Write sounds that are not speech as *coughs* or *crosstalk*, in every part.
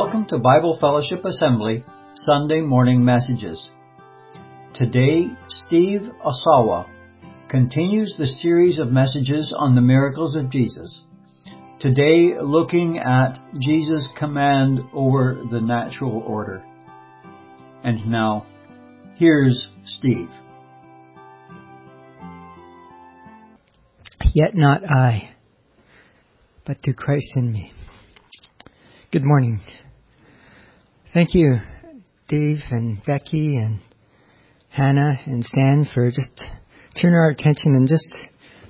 Welcome to Bible Fellowship Assembly Sunday Morning Messages. Today, Steve Osawa continues the series of messages on the miracles of Jesus. Today, looking at Jesus' command over the natural order. And now, here's Steve. Yet not I, but to Christ in me. Good morning. Thank you, Dave and Becky and Hannah and Stan, for just turning our attention and just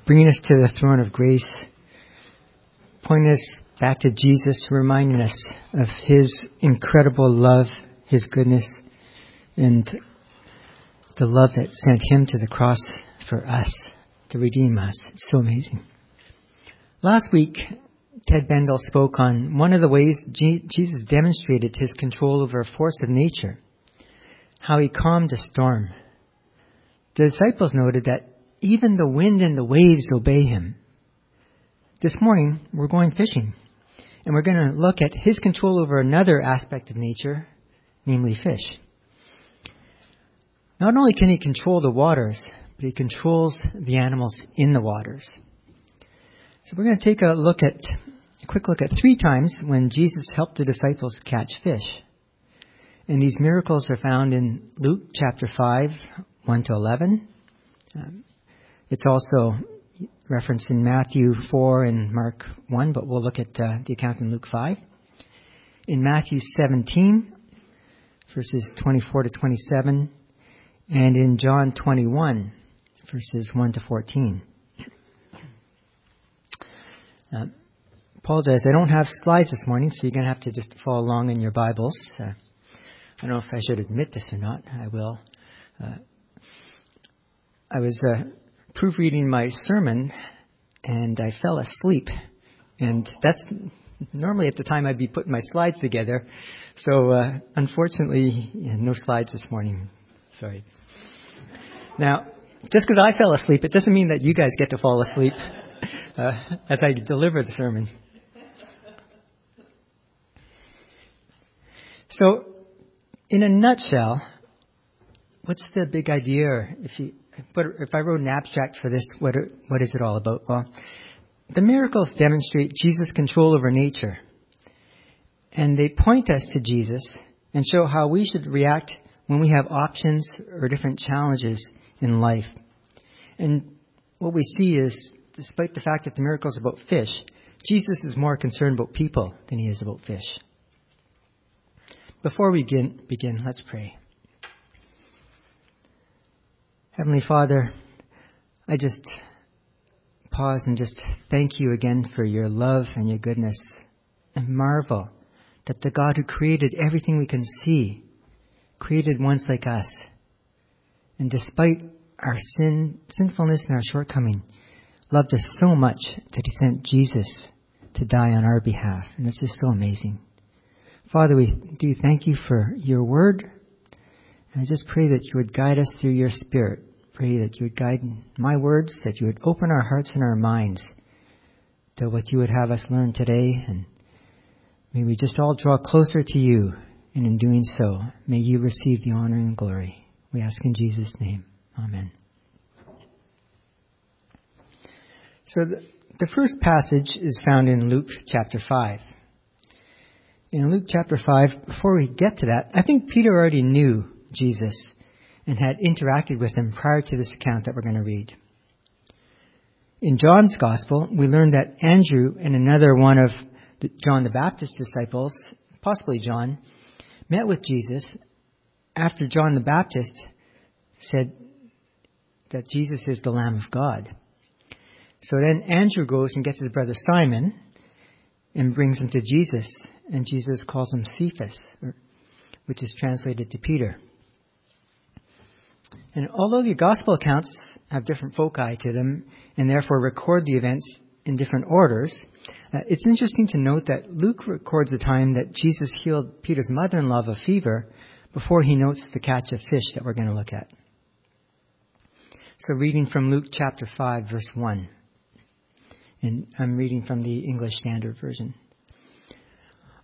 bringing us to the throne of grace, pointing us back to Jesus, reminding us of His incredible love, His goodness, and the love that sent Him to the cross for us to redeem us. It's so amazing. Last week, Ted Bendel spoke on one of the ways Jesus demonstrated his control over a force of nature, how he calmed a storm. The disciples noted that even the wind and the waves obey him. This morning, we're going fishing, and we're going to look at his control over another aspect of nature, namely fish. Not only can he control the waters, but he controls the animals in the waters. So we're going to take a look at quick look at three times when Jesus helped the disciples catch fish. And these miracles are found in Luke chapter 5, 1 to 11. Um, it's also referenced in Matthew 4 and Mark 1, but we'll look at uh, the account in Luke 5. In Matthew 17, verses 24 to 27, and in John 21, verses 1 to 14. Uh, *coughs* apologize. I don't have slides this morning, so you're going to have to just follow along in your Bibles. Uh, I don't know if I should admit this or not. I will. Uh, I was uh, proofreading my sermon, and I fell asleep. And that's normally at the time I'd be putting my slides together. So uh, unfortunately, yeah, no slides this morning. Sorry. Now, just because I fell asleep, it doesn't mean that you guys get to fall asleep uh, as I deliver the sermon. So, in a nutshell, what's the big idea? If you, if I wrote an abstract for this, what, what is it all about? Well, the miracles demonstrate Jesus' control over nature. And they point us to Jesus and show how we should react when we have options or different challenges in life. And what we see is, despite the fact that the miracle is about fish, Jesus is more concerned about people than he is about fish. Before we begin, begin, let's pray. Heavenly Father, I just pause and just thank you again for your love and your goodness and marvel that the God who created everything we can see created ones like us. And despite our sin, sinfulness and our shortcoming, loved us so much that he sent Jesus to die on our behalf. And it's just so amazing. Father, we do thank you for your word. And I just pray that you would guide us through your spirit. Pray that you would guide my words, that you would open our hearts and our minds to what you would have us learn today. And may we just all draw closer to you. And in doing so, may you receive the honor and glory. We ask in Jesus' name. Amen. So the, the first passage is found in Luke chapter 5 in Luke chapter 5, before we get to that, I think Peter already knew Jesus and had interacted with him prior to this account that we're going to read. In John's Gospel, we learn that Andrew and another one of John the Baptist's disciples, possibly John, met with Jesus after John the Baptist said that Jesus is the Lamb of God. So then Andrew goes and gets his brother Simon and brings him to Jesus and Jesus calls him Cephas, which is translated to Peter. And although the gospel accounts have different foci to them and therefore record the events in different orders, uh, it's interesting to note that Luke records the time that Jesus healed Peter's mother in law of fever before he notes the catch of fish that we're going to look at. So, reading from Luke chapter 5, verse 1. And I'm reading from the English Standard Version.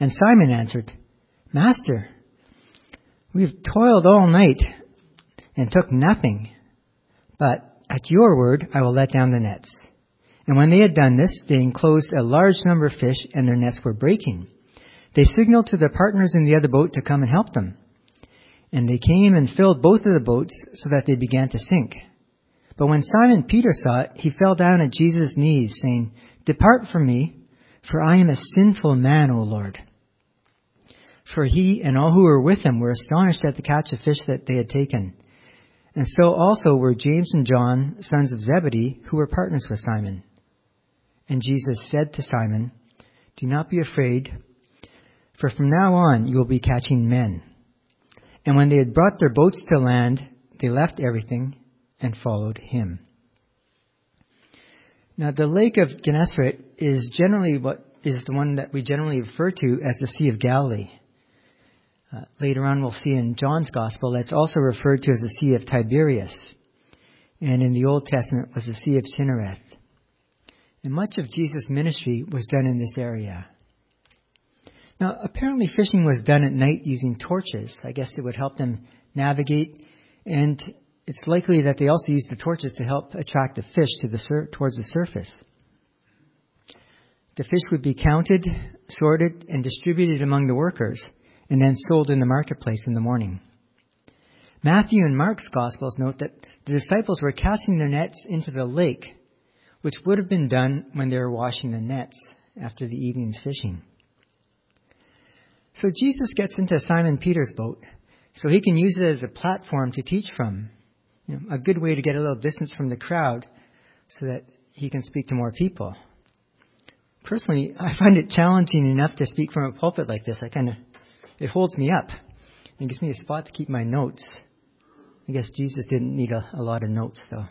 And Simon answered, Master, we have toiled all night and took nothing, but at your word I will let down the nets. And when they had done this, they enclosed a large number of fish, and their nets were breaking. They signaled to their partners in the other boat to come and help them. And they came and filled both of the boats so that they began to sink. But when Simon Peter saw it, he fell down at Jesus' knees, saying, Depart from me, for I am a sinful man, O Lord. For he and all who were with him were astonished at the catch of fish that they had taken. And so also were James and John, sons of Zebedee, who were partners with Simon. And Jesus said to Simon, Do not be afraid, for from now on you will be catching men. And when they had brought their boats to land, they left everything and followed him. Now, the lake of Gennesaret is generally what is the one that we generally refer to as the Sea of Galilee. Uh, later on, we'll see in John's Gospel that's also referred to as the Sea of Tiberias, and in the Old Testament was the Sea of Chinnereth. And much of Jesus' ministry was done in this area. Now, apparently, fishing was done at night using torches. I guess it would help them navigate, and it's likely that they also used the torches to help attract the fish to the sur- towards the surface. The fish would be counted, sorted, and distributed among the workers, and then sold in the marketplace in the morning. Matthew and Mark's Gospels note that the disciples were casting their nets into the lake, which would have been done when they were washing the nets after the evening's fishing. So Jesus gets into Simon Peter's boat so he can use it as a platform to teach from you know, a good way to get a little distance from the crowd so that he can speak to more people. Personally, I find it challenging enough to speak from a pulpit like this. I kind of, it holds me up. It gives me a spot to keep my notes. I guess Jesus didn't need a, a lot of notes, though.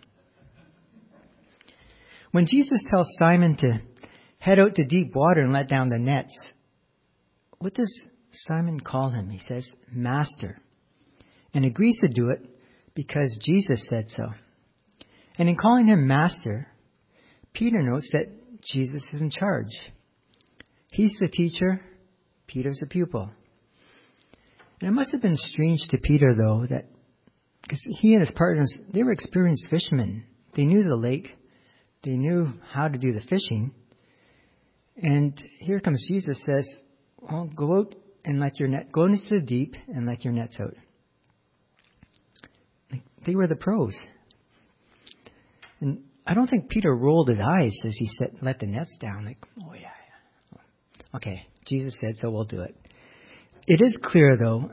When Jesus tells Simon to head out to deep water and let down the nets, what does Simon call him? He says, Master, and agrees to do it because Jesus said so. And in calling him master, Peter notes that Jesus is in charge. He's the teacher, Peter's the pupil. And it must have been strange to Peter, though, that because he and his partners, they were experienced fishermen. They knew the lake, they knew how to do the fishing. And here comes Jesus says, Well, go out and let your net, go into the deep and let your nets out. They were the pros. And I don't think Peter rolled his eyes as he said, let the nets down. Like, oh yeah, yeah. Okay, Jesus said, so we'll do it. It is clear, though,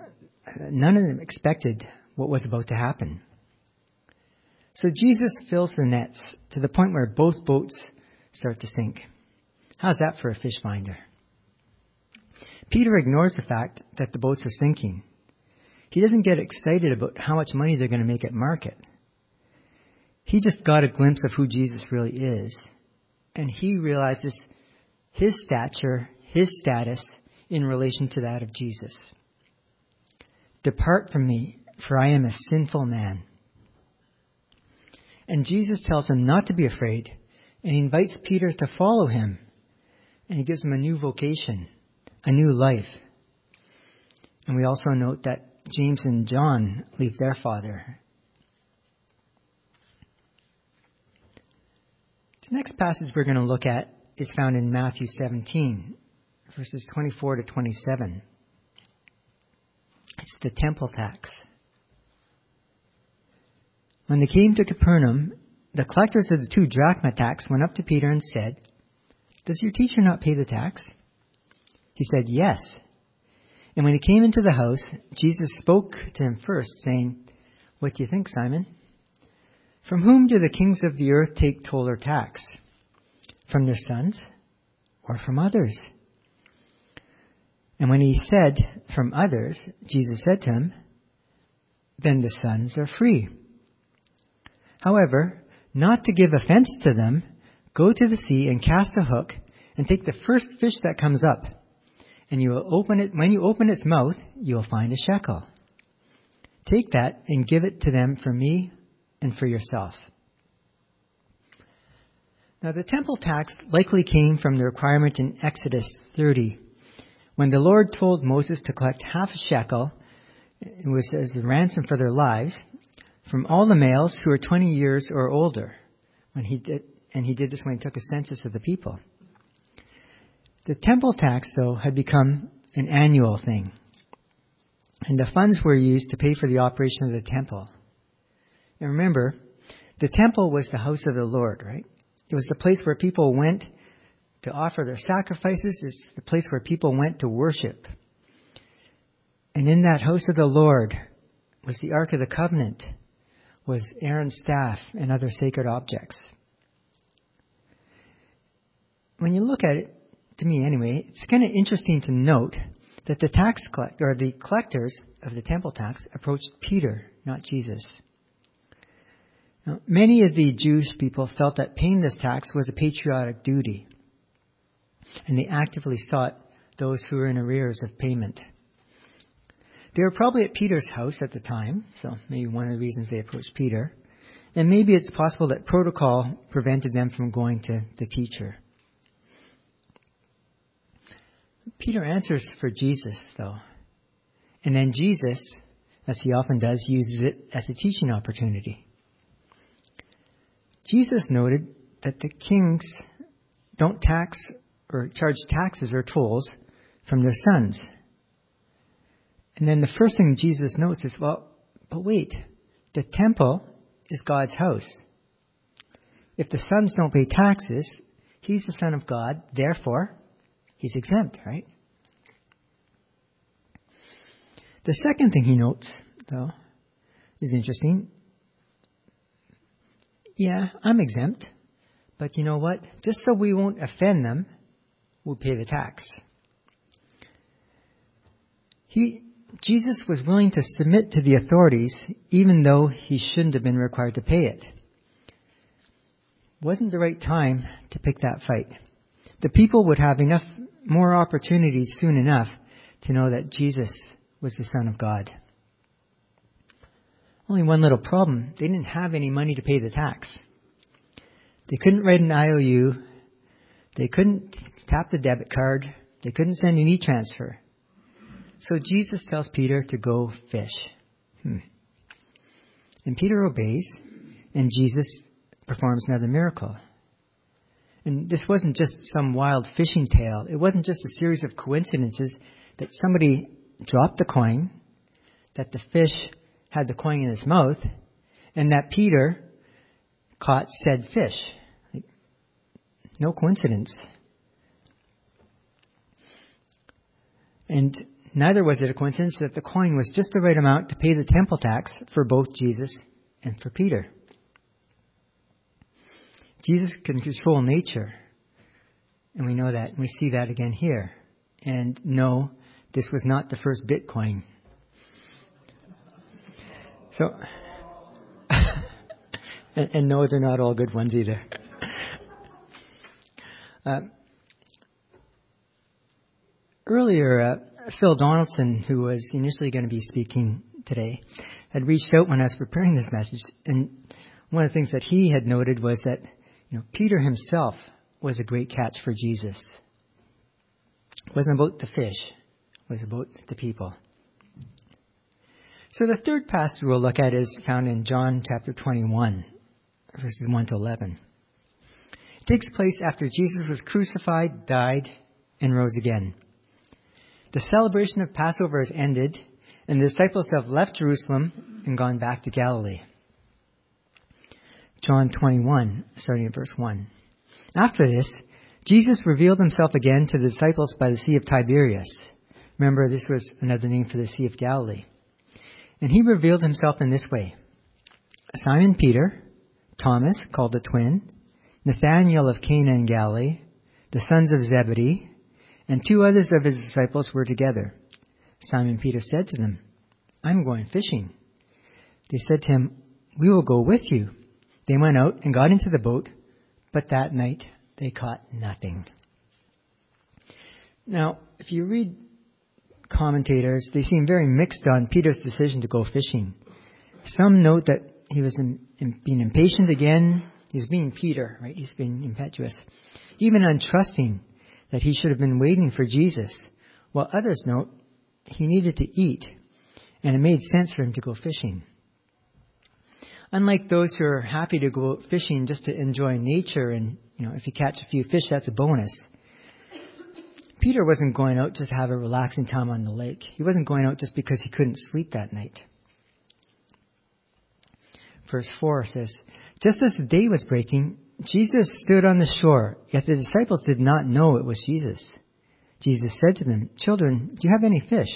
none of them expected what was about to happen. So Jesus fills the nets to the point where both boats start to sink. How's that for a fish finder? Peter ignores the fact that the boats are sinking. He doesn't get excited about how much money they're going to make at market. He just got a glimpse of who Jesus really is. And he realizes his stature, his status in relation to that of Jesus. Depart from me, for I am a sinful man. And Jesus tells him not to be afraid, and he invites Peter to follow him. And he gives him a new vocation, a new life. And we also note that James and John leave their father. The next passage we're going to look at is found in Matthew 17, verses 24 to 27. It's the temple tax. When they came to Capernaum, the collectors of the two drachma tax went up to Peter and said, Does your teacher not pay the tax? He said, Yes. And when he came into the house, Jesus spoke to him first, saying, What do you think, Simon? From whom do the kings of the earth take toll or tax? From their sons or from others? And when he said from others, Jesus said to him, Then the sons are free. However, not to give offense to them, go to the sea and cast a hook and take the first fish that comes up. And you will open it, when you open its mouth, you will find a shekel. Take that and give it to them for me and for yourself. Now, the temple tax likely came from the requirement in Exodus 30 when the Lord told Moses to collect half a shekel, it was as a ransom for their lives, from all the males who were 20 years or older. When he did, and he did this when he took a census of the people. The temple tax, though, had become an annual thing. And the funds were used to pay for the operation of the temple. And remember, the temple was the house of the Lord, right? It was the place where people went to offer their sacrifices. It's the place where people went to worship. And in that house of the Lord was the Ark of the Covenant, was Aaron's staff and other sacred objects. When you look at it, to me anyway, it's kind of interesting to note that the tax collector, or the collectors of the temple tax approached Peter, not Jesus. Now, many of the Jewish people felt that paying this tax was a patriotic duty and they actively sought those who were in arrears of payment. They were probably at Peter's house at the time, so maybe one of the reasons they approached Peter. And maybe it's possible that protocol prevented them from going to the teacher. Peter answers for Jesus, though. And then Jesus, as he often does, uses it as a teaching opportunity. Jesus noted that the kings don't tax or charge taxes or tolls from their sons. And then the first thing Jesus notes is, well, but wait, the temple is God's house. If the sons don't pay taxes, he's the son of God, therefore, he's exempt, right? The second thing he notes, though, is interesting. Yeah, I'm exempt, but you know what? Just so we won't offend them, will pay the tax. He, Jesus was willing to submit to the authorities even though he shouldn't have been required to pay it. Wasn't the right time to pick that fight. The people would have enough more opportunities soon enough to know that Jesus was the Son of God. Only one little problem. They didn't have any money to pay the tax. They couldn't write an IOU. They couldn't tap the debit card. They couldn't send an e-transfer. So Jesus tells Peter to go fish. Hmm. And Peter obeys, and Jesus performs another miracle. And this wasn't just some wild fishing tale. It wasn't just a series of coincidences that somebody dropped the coin, that the fish had the coin in his mouth, and that Peter caught said fish. No coincidence. And neither was it a coincidence that the coin was just the right amount to pay the temple tax for both Jesus and for Peter. Jesus can control nature, and we know that, and we see that again here. And no, this was not the first Bitcoin. So, *laughs* and, and, no, they're not all good ones either. Uh, Earlier, uh, Phil Donaldson, who was initially going to be speaking today, had reached out when I was preparing this message, and one of the things that he had noted was that you know Peter himself was a great catch for Jesus. It wasn't about the fish; it was about the people. So the third passage we'll look at is found in John chapter 21, verses 1 to 11. It takes place after Jesus was crucified, died, and rose again. The celebration of Passover has ended, and the disciples have left Jerusalem and gone back to Galilee. John 21, starting at verse 1. After this, Jesus revealed himself again to the disciples by the Sea of Tiberias. Remember, this was another name for the Sea of Galilee. And he revealed himself in this way Simon Peter, Thomas, called the twin, Nathanael of Cana in Galilee, the sons of Zebedee, and two others of his disciples were together. Simon Peter said to them, I'm going fishing. They said to him, We will go with you. They went out and got into the boat, but that night they caught nothing. Now, if you read commentators, they seem very mixed on Peter's decision to go fishing. Some note that he was in, in, being impatient again. He's being Peter, right? He's being impetuous. Even untrusting that he should have been waiting for Jesus. While others note he needed to eat, and it made sense for him to go fishing. Unlike those who are happy to go fishing just to enjoy nature and, you know, if you catch a few fish, that's a bonus. Peter wasn't going out just to have a relaxing time on the lake. He wasn't going out just because he couldn't sleep that night. Verse 4 says, Just as the day was breaking, Jesus stood on the shore, yet the disciples did not know it was Jesus. Jesus said to them, Children, do you have any fish?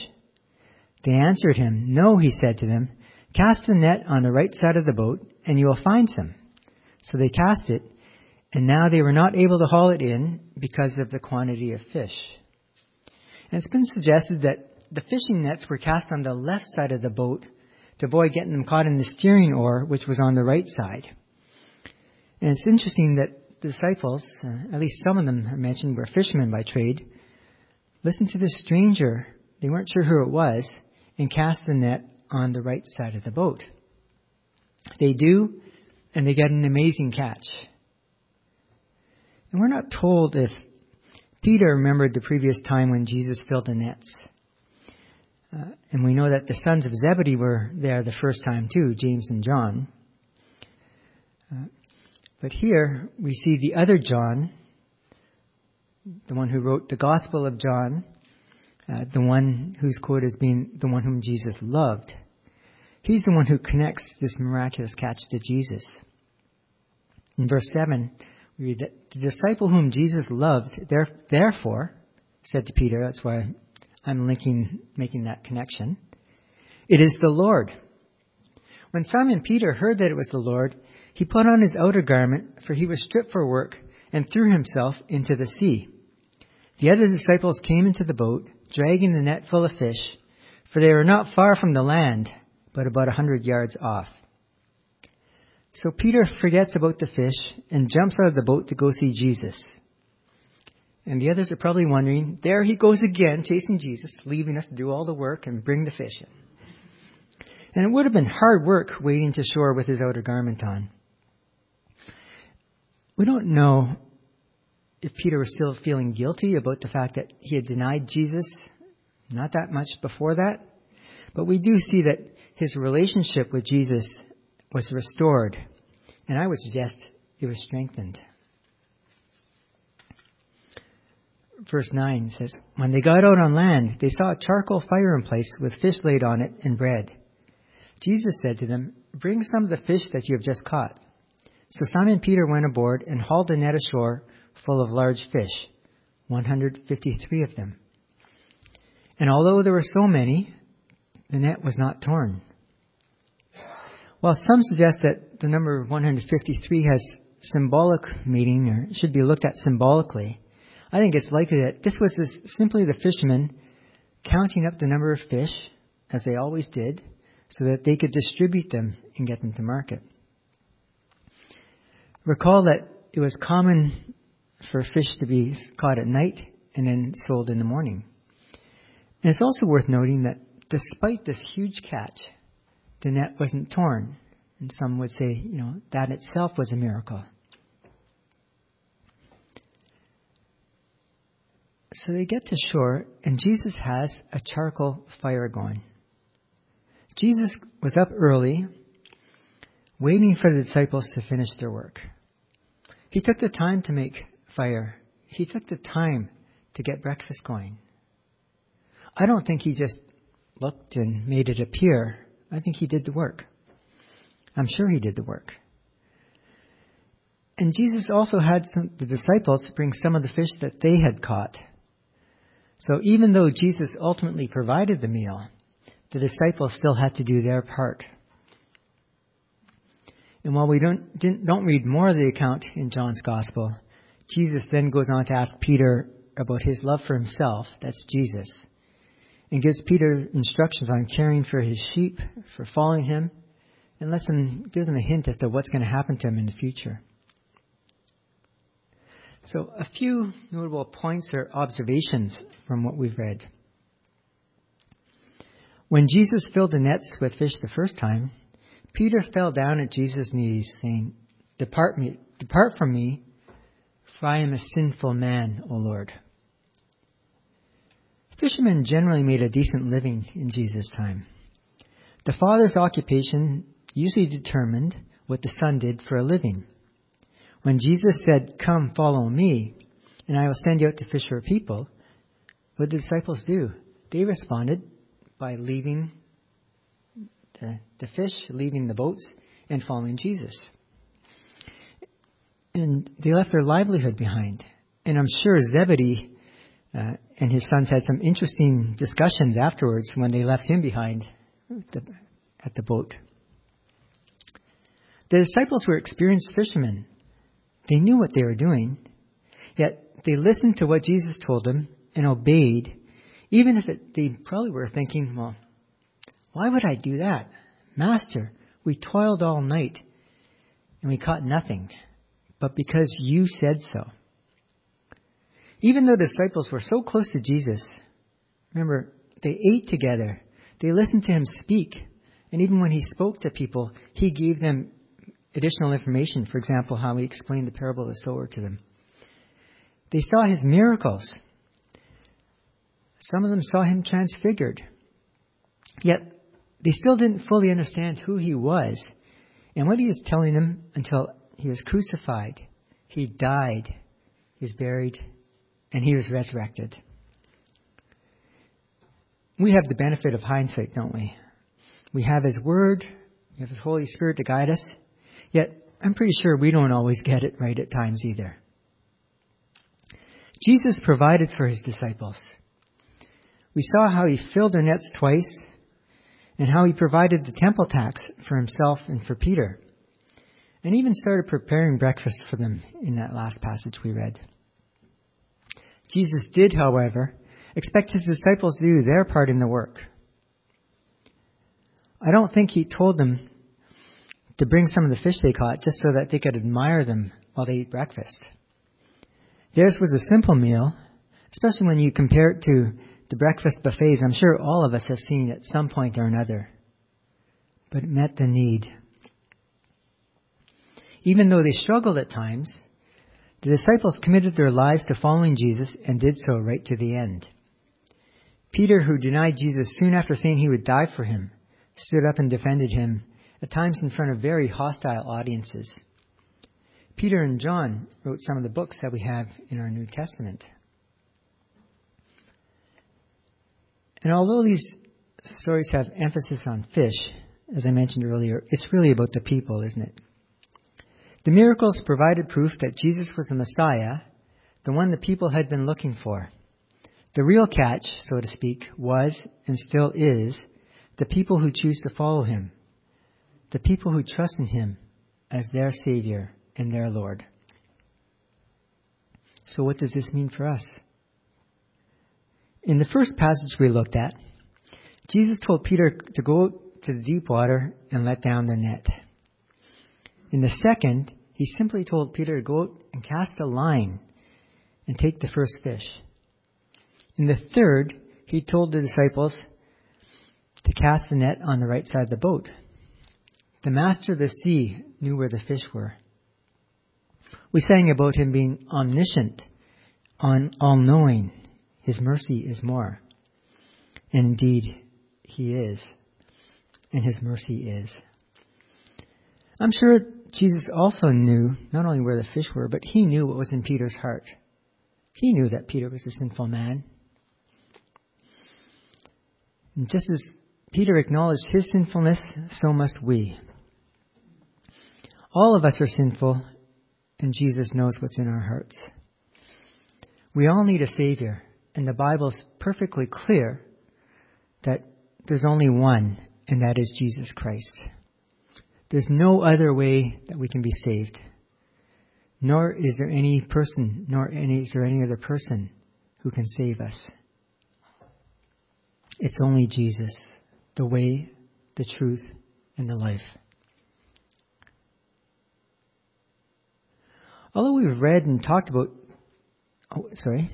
They answered him, No, he said to them, Cast the net on the right side of the boat, and you will find some. So they cast it, and now they were not able to haul it in because of the quantity of fish. And it's been suggested that the fishing nets were cast on the left side of the boat to avoid getting them caught in the steering oar, which was on the right side. And it's interesting that the disciples, uh, at least some of them are mentioned, were fishermen by trade, Listen to this stranger, they weren't sure who it was, and cast the net on the right side of the boat. They do, and they get an amazing catch. And we're not told if Peter remembered the previous time when Jesus filled the nets. Uh, and we know that the sons of Zebedee were there the first time too, James and John. Uh, but here we see the other John, the one who wrote the Gospel of John, uh, the one whose quote as being the one whom Jesus loved. He's the one who connects this miraculous catch to Jesus. In verse 7, we read that the disciple whom Jesus loved, therefore, said to Peter, that's why I'm linking, making that connection, it is the Lord. When Simon Peter heard that it was the Lord, he put on his outer garment, for he was stripped for work, and threw himself into the sea. The other disciples came into the boat, dragging the net full of fish, for they were not far from the land, but about a hundred yards off. So Peter forgets about the fish and jumps out of the boat to go see Jesus. And the others are probably wondering, there he goes again, chasing Jesus, leaving us to do all the work and bring the fish in. And it would have been hard work wading to shore with his outer garment on. We don't know if Peter was still feeling guilty about the fact that he had denied Jesus not that much before that, but we do see that his relationship with Jesus was restored, and I would suggest it was strengthened. Verse 9 says, When they got out on land, they saw a charcoal fire in place with fish laid on it and bread. Jesus said to them, Bring some of the fish that you have just caught. So Simon Peter went aboard and hauled a net ashore full of large fish, 153 of them. And although there were so many, the net was not torn. While some suggest that the number 153 has symbolic meaning or should be looked at symbolically, I think it's likely that this was this, simply the fishermen counting up the number of fish, as they always did, so that they could distribute them and get them to market. Recall that it was common for fish to be caught at night and then sold in the morning. And it's also worth noting that despite this huge catch, the net wasn't torn. And some would say, you know, that itself was a miracle. So they get to shore, and Jesus has a charcoal fire going. Jesus was up early, waiting for the disciples to finish their work. He took the time to make fire. He took the time to get breakfast going. I don't think he just looked and made it appear. I think he did the work. I'm sure he did the work. And Jesus also had some, the disciples bring some of the fish that they had caught. So even though Jesus ultimately provided the meal, the disciples still had to do their part. And while we don't, don't read more of the account in John's Gospel, Jesus then goes on to ask Peter about his love for himself, that's Jesus, and gives Peter instructions on caring for his sheep, for following him, and lets him, gives him a hint as to what's going to happen to him in the future. So, a few notable points or observations from what we've read. When Jesus filled the nets with fish the first time, Peter fell down at Jesus' knees, saying, Depart, me, depart from me, for I am a sinful man, O Lord. Fishermen generally made a decent living in Jesus' time. The father's occupation usually determined what the son did for a living. When Jesus said, Come, follow me, and I will send you out to fish for people, what did the disciples do? They responded by leaving the, the fish, leaving the boats, and following Jesus. And they left their livelihood behind. And I'm sure Zebedee uh, and his sons had some interesting discussions afterwards when they left him behind the, at the boat. The disciples were experienced fishermen. They knew what they were doing, yet they listened to what Jesus told them and obeyed, even if it, they probably were thinking, well, why would I do that? Master, we toiled all night and we caught nothing, but because you said so. Even though disciples were so close to Jesus, remember, they ate together, they listened to him speak, and even when he spoke to people, he gave them additional information. For example, how he explained the parable of the sower to them. They saw his miracles. Some of them saw him transfigured. Yet, they still didn't fully understand who he was and what he was telling them until he was crucified, he died, he was buried, and he was resurrected. We have the benefit of hindsight, don't we? We have his word, we have his Holy Spirit to guide us, yet I'm pretty sure we don't always get it right at times either. Jesus provided for his disciples. We saw how he filled their nets twice and how he provided the temple tax for himself and for Peter, and even started preparing breakfast for them in that last passage we read. Jesus did, however, expect his disciples to do their part in the work. I don't think he told them to bring some of the fish they caught just so that they could admire them while they ate breakfast. Theirs was a simple meal, especially when you compare it to the breakfast buffets I'm sure all of us have seen at some point or another. But met the need. Even though they struggled at times, the disciples committed their lives to following Jesus and did so right to the end. Peter, who denied Jesus soon after saying he would die for him, stood up and defended him, at times in front of very hostile audiences. Peter and John wrote some of the books that we have in our New Testament. And although these stories have emphasis on fish, as I mentioned earlier, it's really about the people, isn't it? The miracles provided proof that Jesus was the Messiah, the one the people had been looking for. The real catch, so to speak, was and still is the people who choose to follow him, the people who trust in him as their Savior and their Lord. So, what does this mean for us? In the first passage we looked at, Jesus told Peter to go to the deep water and let down the net. In the second, he simply told Peter to go out and cast a line and take the first fish. In the third, he told the disciples to cast the net on the right side of the boat. The master of the sea knew where the fish were. We sang about him being omniscient, all knowing, his mercy is more. And indeed, He is. And His mercy is. I'm sure Jesus also knew not only where the fish were, but He knew what was in Peter's heart. He knew that Peter was a sinful man. And just as Peter acknowledged his sinfulness, so must we. All of us are sinful, and Jesus knows what's in our hearts. We all need a Savior, and the Bible's perfectly clear that there's only one, and that is Jesus Christ. There's no other way that we can be saved. Nor is there any person, nor any, is there any other person who can save us. It's only Jesus, the way, the truth, and the life. Although we've read and talked about, oh, sorry,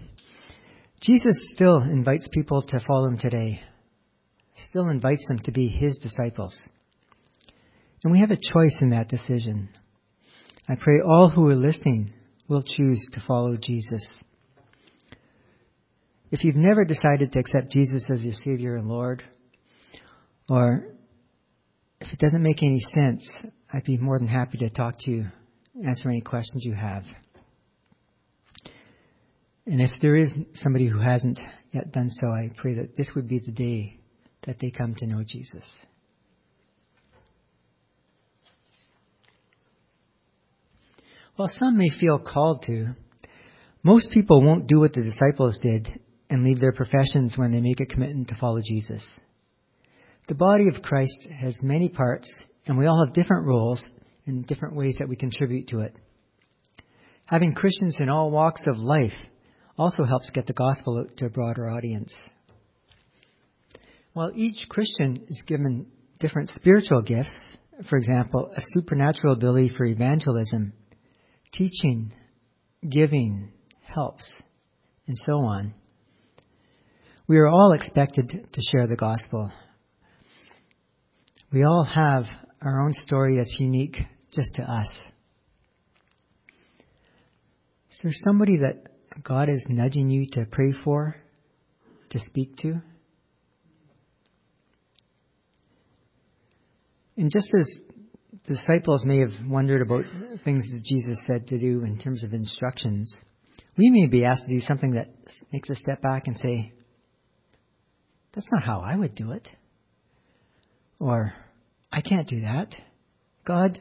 Jesus still invites people to follow him today, still invites them to be his disciples. And we have a choice in that decision. I pray all who are listening will choose to follow Jesus. If you've never decided to accept Jesus as your Savior and Lord, or if it doesn't make any sense, I'd be more than happy to talk to you, answer any questions you have. And if there is somebody who hasn't yet done so, I pray that this would be the day that they come to know Jesus. While some may feel called to, most people won't do what the disciples did and leave their professions when they make a commitment to follow Jesus. The body of Christ has many parts, and we all have different roles and different ways that we contribute to it. Having Christians in all walks of life also helps get the gospel to a broader audience. While each Christian is given different spiritual gifts, for example, a supernatural ability for evangelism, teaching, giving, helps, and so on. We are all expected to share the gospel. We all have our own story that's unique just to us. Is there somebody that God is nudging you to pray for, to speak to? And just as disciples may have wondered about things that Jesus said to do in terms of instructions. We may be asked to do something that makes us step back and say, that's not how I would do it. Or, I can't do that. God,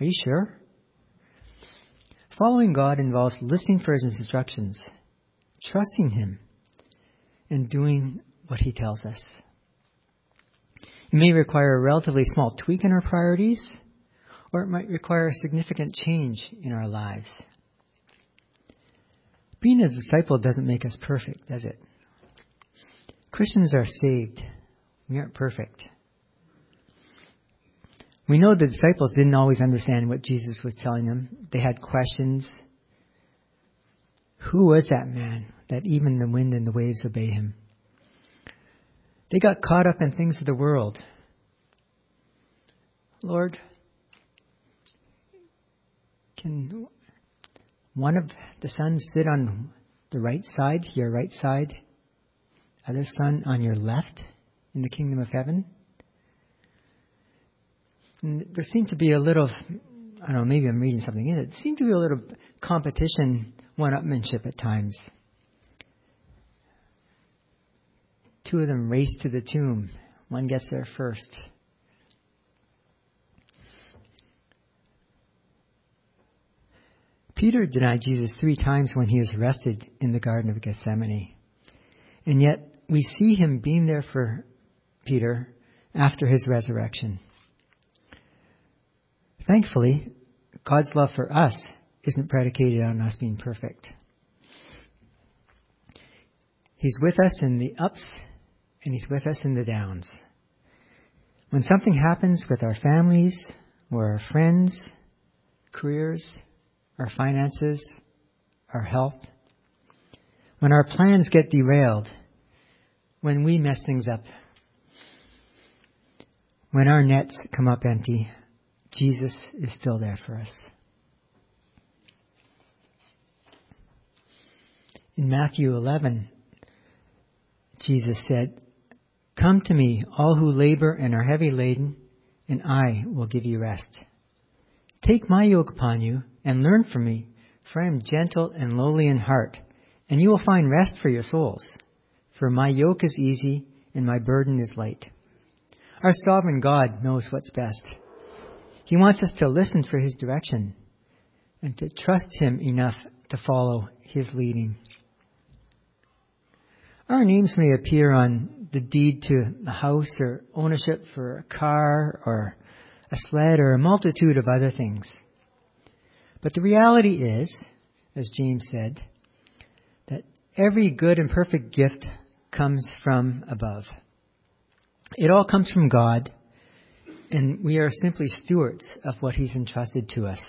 are you sure? Following God involves listening for His instructions, trusting Him, and doing what He tells us. It may require a relatively small tweak in our priorities, or it might require a significant change in our lives. Being a disciple doesn't make us perfect, does it? Christians are saved. We aren't perfect. We know the disciples didn't always understand what Jesus was telling them. They had questions. Who was that man that even the wind and the waves obey him? They got caught up in things of the world. Lord, can one of the sons sit on the right side, your right side, other son on your left in the kingdom of heaven? There seemed to be a little, I don't know, maybe I'm reading something in it. There seemed to be a little competition, one-upmanship at times. Two of them race to the tomb. One gets there first. Peter denied Jesus three times when he was arrested in the Garden of Gethsemane. And yet, we see him being there for Peter after his resurrection. Thankfully, God's love for us isn't predicated on us being perfect. He's with us in the ups and He's with us in the downs. When something happens with our families or our friends, careers, our finances, our health. When our plans get derailed, when we mess things up, when our nets come up empty, Jesus is still there for us. In Matthew 11, Jesus said, Come to me, all who labor and are heavy laden, and I will give you rest. Take my yoke upon you and learn from me, for I am gentle and lowly in heart, and you will find rest for your souls. For my yoke is easy and my burden is light. Our sovereign God knows what's best. He wants us to listen for His direction and to trust Him enough to follow His leading. Our names may appear on the deed to a house or ownership for a car or a sled, or a multitude of other things. But the reality is, as James said, that every good and perfect gift comes from above. It all comes from God, and we are simply stewards of what He's entrusted to us.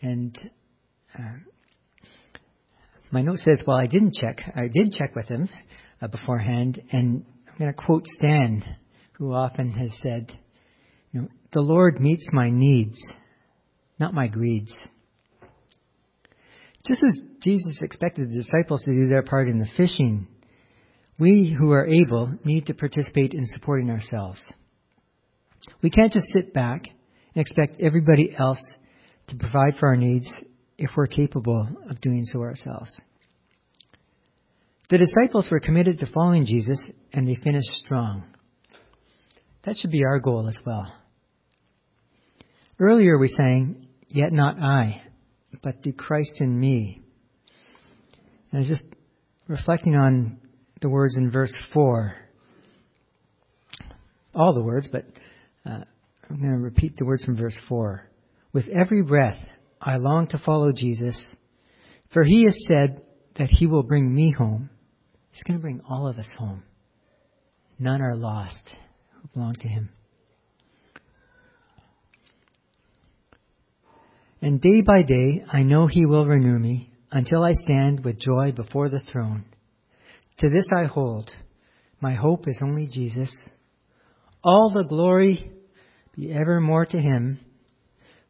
And uh, my note says, well, I didn't check. I did check with him uh, beforehand, and I'm going to quote Stan, who often has said, you know, the Lord meets my needs, not my greeds. Just as Jesus expected the disciples to do their part in the fishing, we who are able need to participate in supporting ourselves. We can't just sit back and expect everybody else to provide for our needs if we're capable of doing so ourselves. The disciples were committed to following Jesus and they finished strong. That should be our goal as well. Earlier we sang, Yet not I, but through Christ in me. And I was just reflecting on the words in verse 4. All the words, but uh, I'm going to repeat the words from verse 4. With every breath, I long to follow Jesus, for he has said that he will bring me home. He's going to bring all of us home. None are lost who belong to him. And day by day, I know he will renew me until I stand with joy before the throne. To this I hold. My hope is only Jesus. All the glory be evermore to him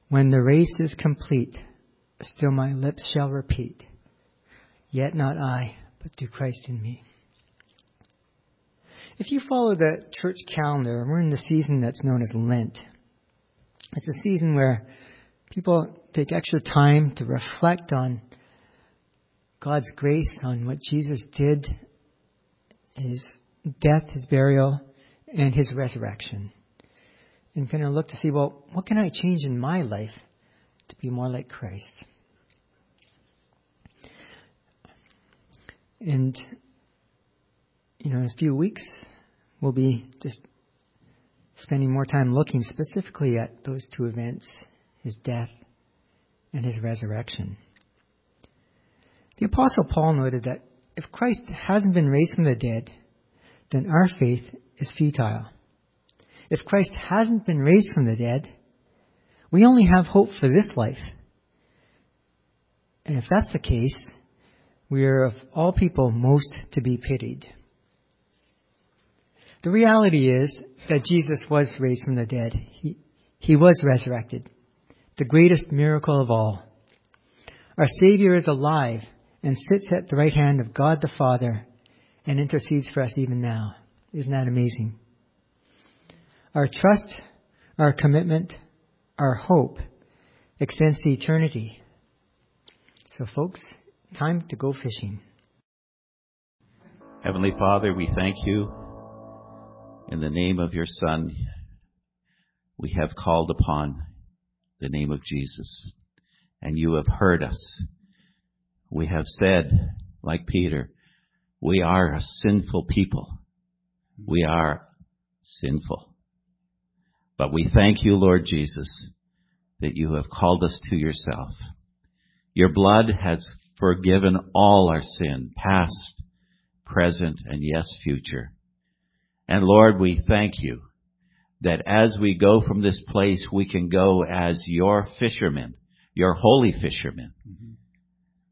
when the race is complete, still my lips shall repeat, Yet not I, but through Christ in me. If you follow the church calendar, we're in the season that's known as Lent. It's a season where people take extra time to reflect on God's grace, on what Jesus did, his death, his burial, and his resurrection and kind of look to see, well, what can I change in my life to be more like Christ? And, you know, in a few weeks, we'll be just spending more time looking specifically at those two events his death and his resurrection. The Apostle Paul noted that if Christ hasn't been raised from the dead, then our faith is futile. If Christ hasn't been raised from the dead, we only have hope for this life. And if that's the case, we are of all people most to be pitied. The reality is that Jesus was raised from the dead. He, he was resurrected. The greatest miracle of all. Our Savior is alive and sits at the right hand of God the Father and intercedes for us even now. Isn't that amazing? Our trust, our commitment, our hope extends to eternity. So, folks, time to go fishing. Heavenly Father, we thank you. In the name of your Son, we have called upon the name of Jesus, and you have heard us. We have said, like Peter, we are a sinful people. We are sinful. But we thank you, Lord Jesus, that you have called us to yourself. Your blood has forgiven all our sin, past, present, and yes, future. And Lord, we thank you that as we go from this place, we can go as your fishermen, your holy fishermen, mm-hmm.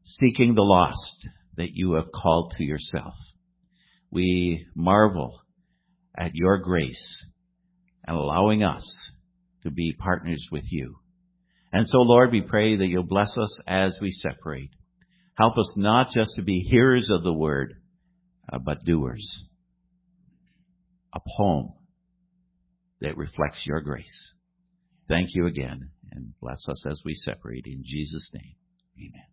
Seeking the lost that you have called to yourself. We marvel at your grace and allowing us to be partners with you. And so, Lord, we pray that you'll bless us as we separate. Help us not just to be hearers of the word, uh, but doers. A poem that reflects your grace. Thank you again, and bless us as we separate. In Jesus' name, amen.